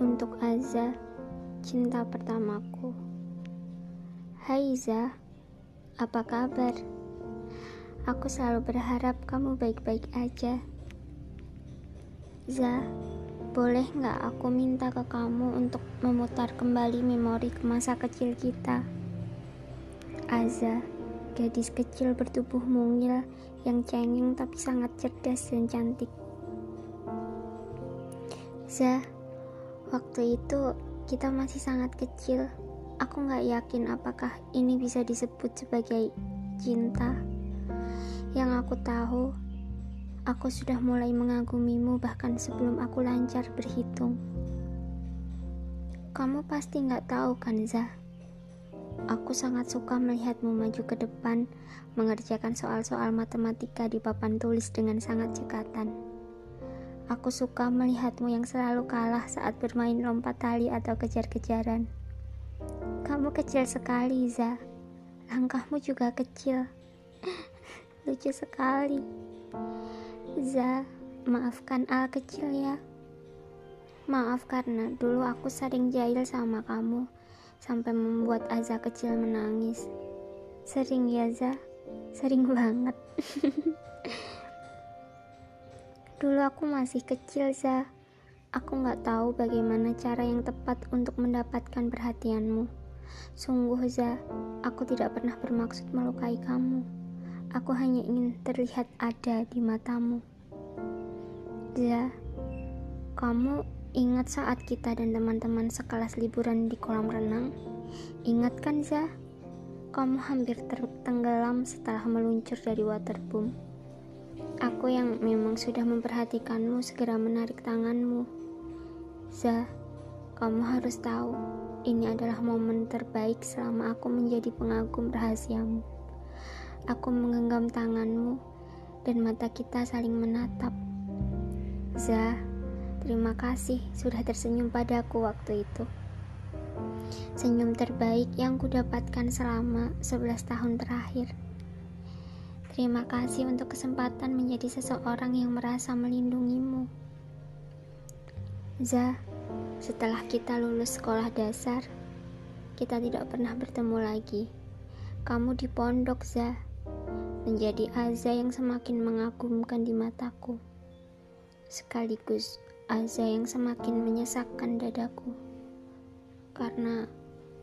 Untuk Aza, cinta pertamaku. Hai Za, apa kabar? Aku selalu berharap kamu baik-baik aja. Za, boleh nggak aku minta ke kamu untuk memutar kembali memori ke masa kecil kita? Aza, gadis kecil bertubuh mungil yang cengeng tapi sangat cerdas dan cantik. Za, waktu itu kita masih sangat kecil. Aku nggak yakin apakah ini bisa disebut sebagai cinta. Yang aku tahu, aku sudah mulai mengagumimu bahkan sebelum aku lancar berhitung. Kamu pasti nggak tahu kan, Za? Aku sangat suka melihatmu maju ke depan, mengerjakan soal-soal matematika di papan tulis dengan sangat cekatan. Aku suka melihatmu yang selalu kalah saat bermain lompat tali atau kejar-kejaran. Kamu kecil sekali, Za. Langkahmu juga kecil. Lucu sekali. Za, maafkan Al kecil ya. Maaf karena dulu aku sering jahil sama kamu sampai membuat Aza kecil menangis. Sering ya, Za? Sering banget. Dulu aku masih kecil, Za. Aku nggak tahu bagaimana cara yang tepat untuk mendapatkan perhatianmu. Sungguh, Za, aku tidak pernah bermaksud melukai kamu. Aku hanya ingin terlihat ada di matamu. Za, kamu ingat saat kita dan teman-teman sekelas liburan di kolam renang? Ingat kan, Za? Kamu hampir tertenggelam setelah meluncur dari waterboom. Aku yang memang sudah memperhatikanmu segera menarik tanganmu. Zah, kamu harus tahu, ini adalah momen terbaik selama aku menjadi pengagum rahasiamu. Aku menggenggam tanganmu dan mata kita saling menatap. Zah, terima kasih sudah tersenyum padaku waktu itu. Senyum terbaik yang kudapatkan selama 11 tahun terakhir. Terima kasih untuk kesempatan menjadi seseorang yang merasa melindungimu. Za, setelah kita lulus sekolah dasar, kita tidak pernah bertemu lagi. Kamu di pondok, Za, menjadi Aza yang semakin mengagumkan di mataku. Sekaligus Aza yang semakin menyesakkan dadaku. Karena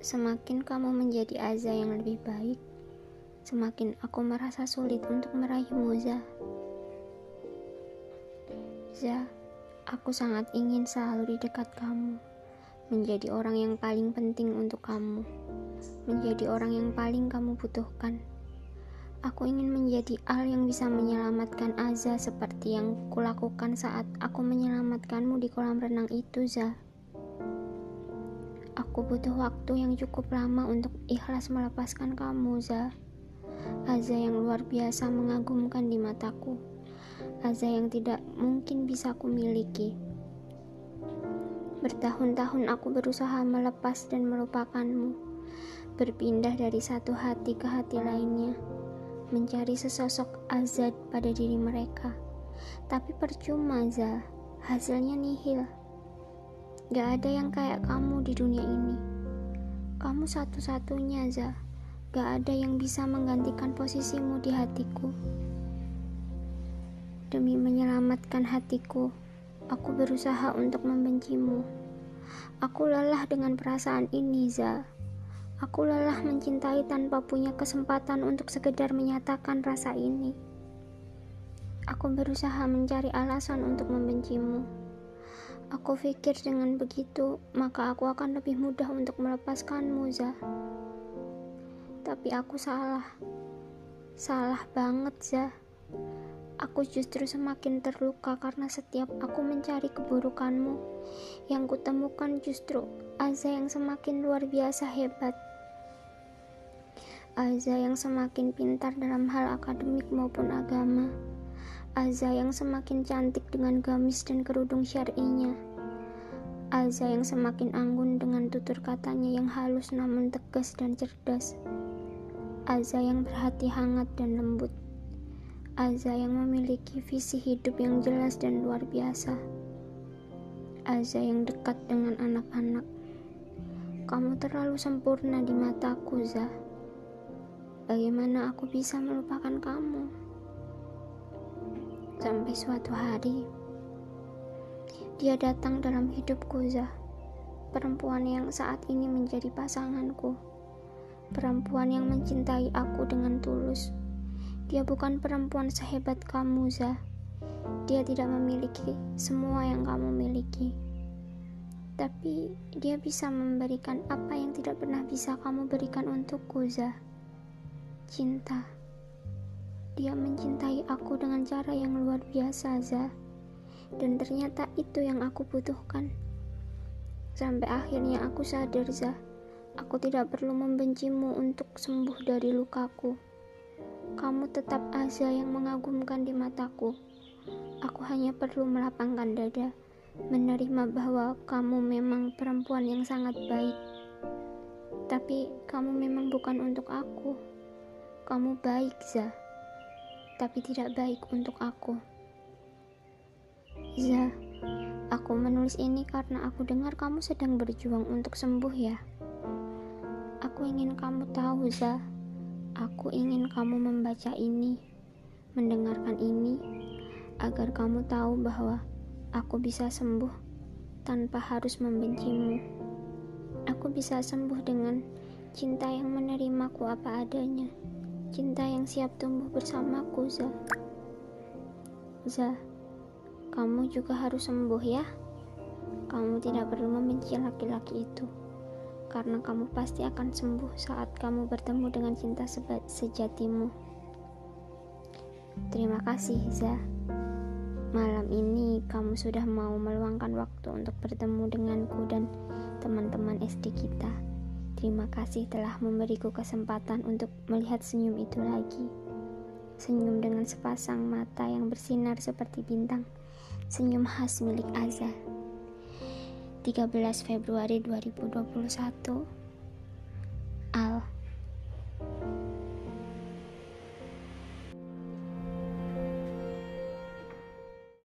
semakin kamu menjadi Aza yang lebih baik, semakin aku merasa sulit untuk meraihmu, Za. Za, aku sangat ingin selalu di dekat kamu, menjadi orang yang paling penting untuk kamu, menjadi orang yang paling kamu butuhkan. Aku ingin menjadi Al yang bisa menyelamatkan Aza seperti yang kulakukan saat aku menyelamatkanmu di kolam renang itu, Za. Aku butuh waktu yang cukup lama untuk ikhlas melepaskan kamu, Za. Aza yang luar biasa mengagumkan di mataku. Aza yang tidak mungkin bisa aku miliki. Bertahun-tahun aku berusaha melepas dan melupakanmu, berpindah dari satu hati ke hati lainnya, mencari sesosok Azad pada diri mereka. Tapi percuma, Za. Hasilnya nihil. Gak ada yang kayak kamu di dunia ini. Kamu satu-satunya, Za. Gak ada yang bisa menggantikan posisimu di hatiku. Demi menyelamatkan hatiku, aku berusaha untuk membencimu. Aku lelah dengan perasaan ini, Za. Aku lelah mencintai tanpa punya kesempatan untuk sekedar menyatakan rasa ini. Aku berusaha mencari alasan untuk membencimu. Aku pikir dengan begitu, maka aku akan lebih mudah untuk melepaskanmu, Za tapi aku salah. Salah banget, Zah. Aku justru semakin terluka karena setiap aku mencari keburukanmu, yang kutemukan justru Aza yang semakin luar biasa hebat. Aza yang semakin pintar dalam hal akademik maupun agama. Aza yang semakin cantik dengan gamis dan kerudung syar'inya. Aza yang semakin anggun dengan tutur katanya yang halus namun tegas dan cerdas. Aza yang berhati hangat dan lembut. Aza yang memiliki visi hidup yang jelas dan luar biasa. Aza yang dekat dengan anak-anak. Kamu terlalu sempurna di mataku, Za. Bagaimana aku bisa melupakan kamu? Sampai suatu hari, dia datang dalam hidupku, Za. Perempuan yang saat ini menjadi pasanganku. Perempuan yang mencintai aku dengan tulus. Dia bukan perempuan sehebat kamu, Za. Dia tidak memiliki semua yang kamu miliki tapi dia bisa memberikan apa yang tidak pernah bisa kamu berikan untukku, Zah. Cinta. Dia mencintai aku dengan cara yang luar biasa, Zah. Dan ternyata itu yang aku butuhkan. Sampai akhirnya aku sadar, Zah. Aku tidak perlu membencimu untuk sembuh dari lukaku. Kamu tetap aja yang mengagumkan di mataku. Aku hanya perlu melapangkan dada menerima bahwa kamu memang perempuan yang sangat baik, tapi kamu memang bukan untuk aku. Kamu baik, Za, tapi tidak baik untuk aku. Za, aku menulis ini karena aku dengar kamu sedang berjuang untuk sembuh ya. Aku ingin kamu tahu, Za. Aku ingin kamu membaca ini, mendengarkan ini, agar kamu tahu bahwa Aku bisa sembuh tanpa harus membencimu. Aku bisa sembuh dengan cinta yang menerimaku apa adanya. Cinta yang siap tumbuh bersamaku, Za. Za, kamu juga harus sembuh ya. Kamu tidak perlu membenci laki-laki itu. Karena kamu pasti akan sembuh saat kamu bertemu dengan cinta sejatimu. Terima kasih, Za. Malam ini kamu sudah mau meluangkan waktu untuk bertemu denganku dan teman-teman SD kita. Terima kasih telah memberiku kesempatan untuk melihat senyum itu lagi. Senyum dengan sepasang mata yang bersinar seperti bintang. Senyum khas milik Azza. 13 Februari 2021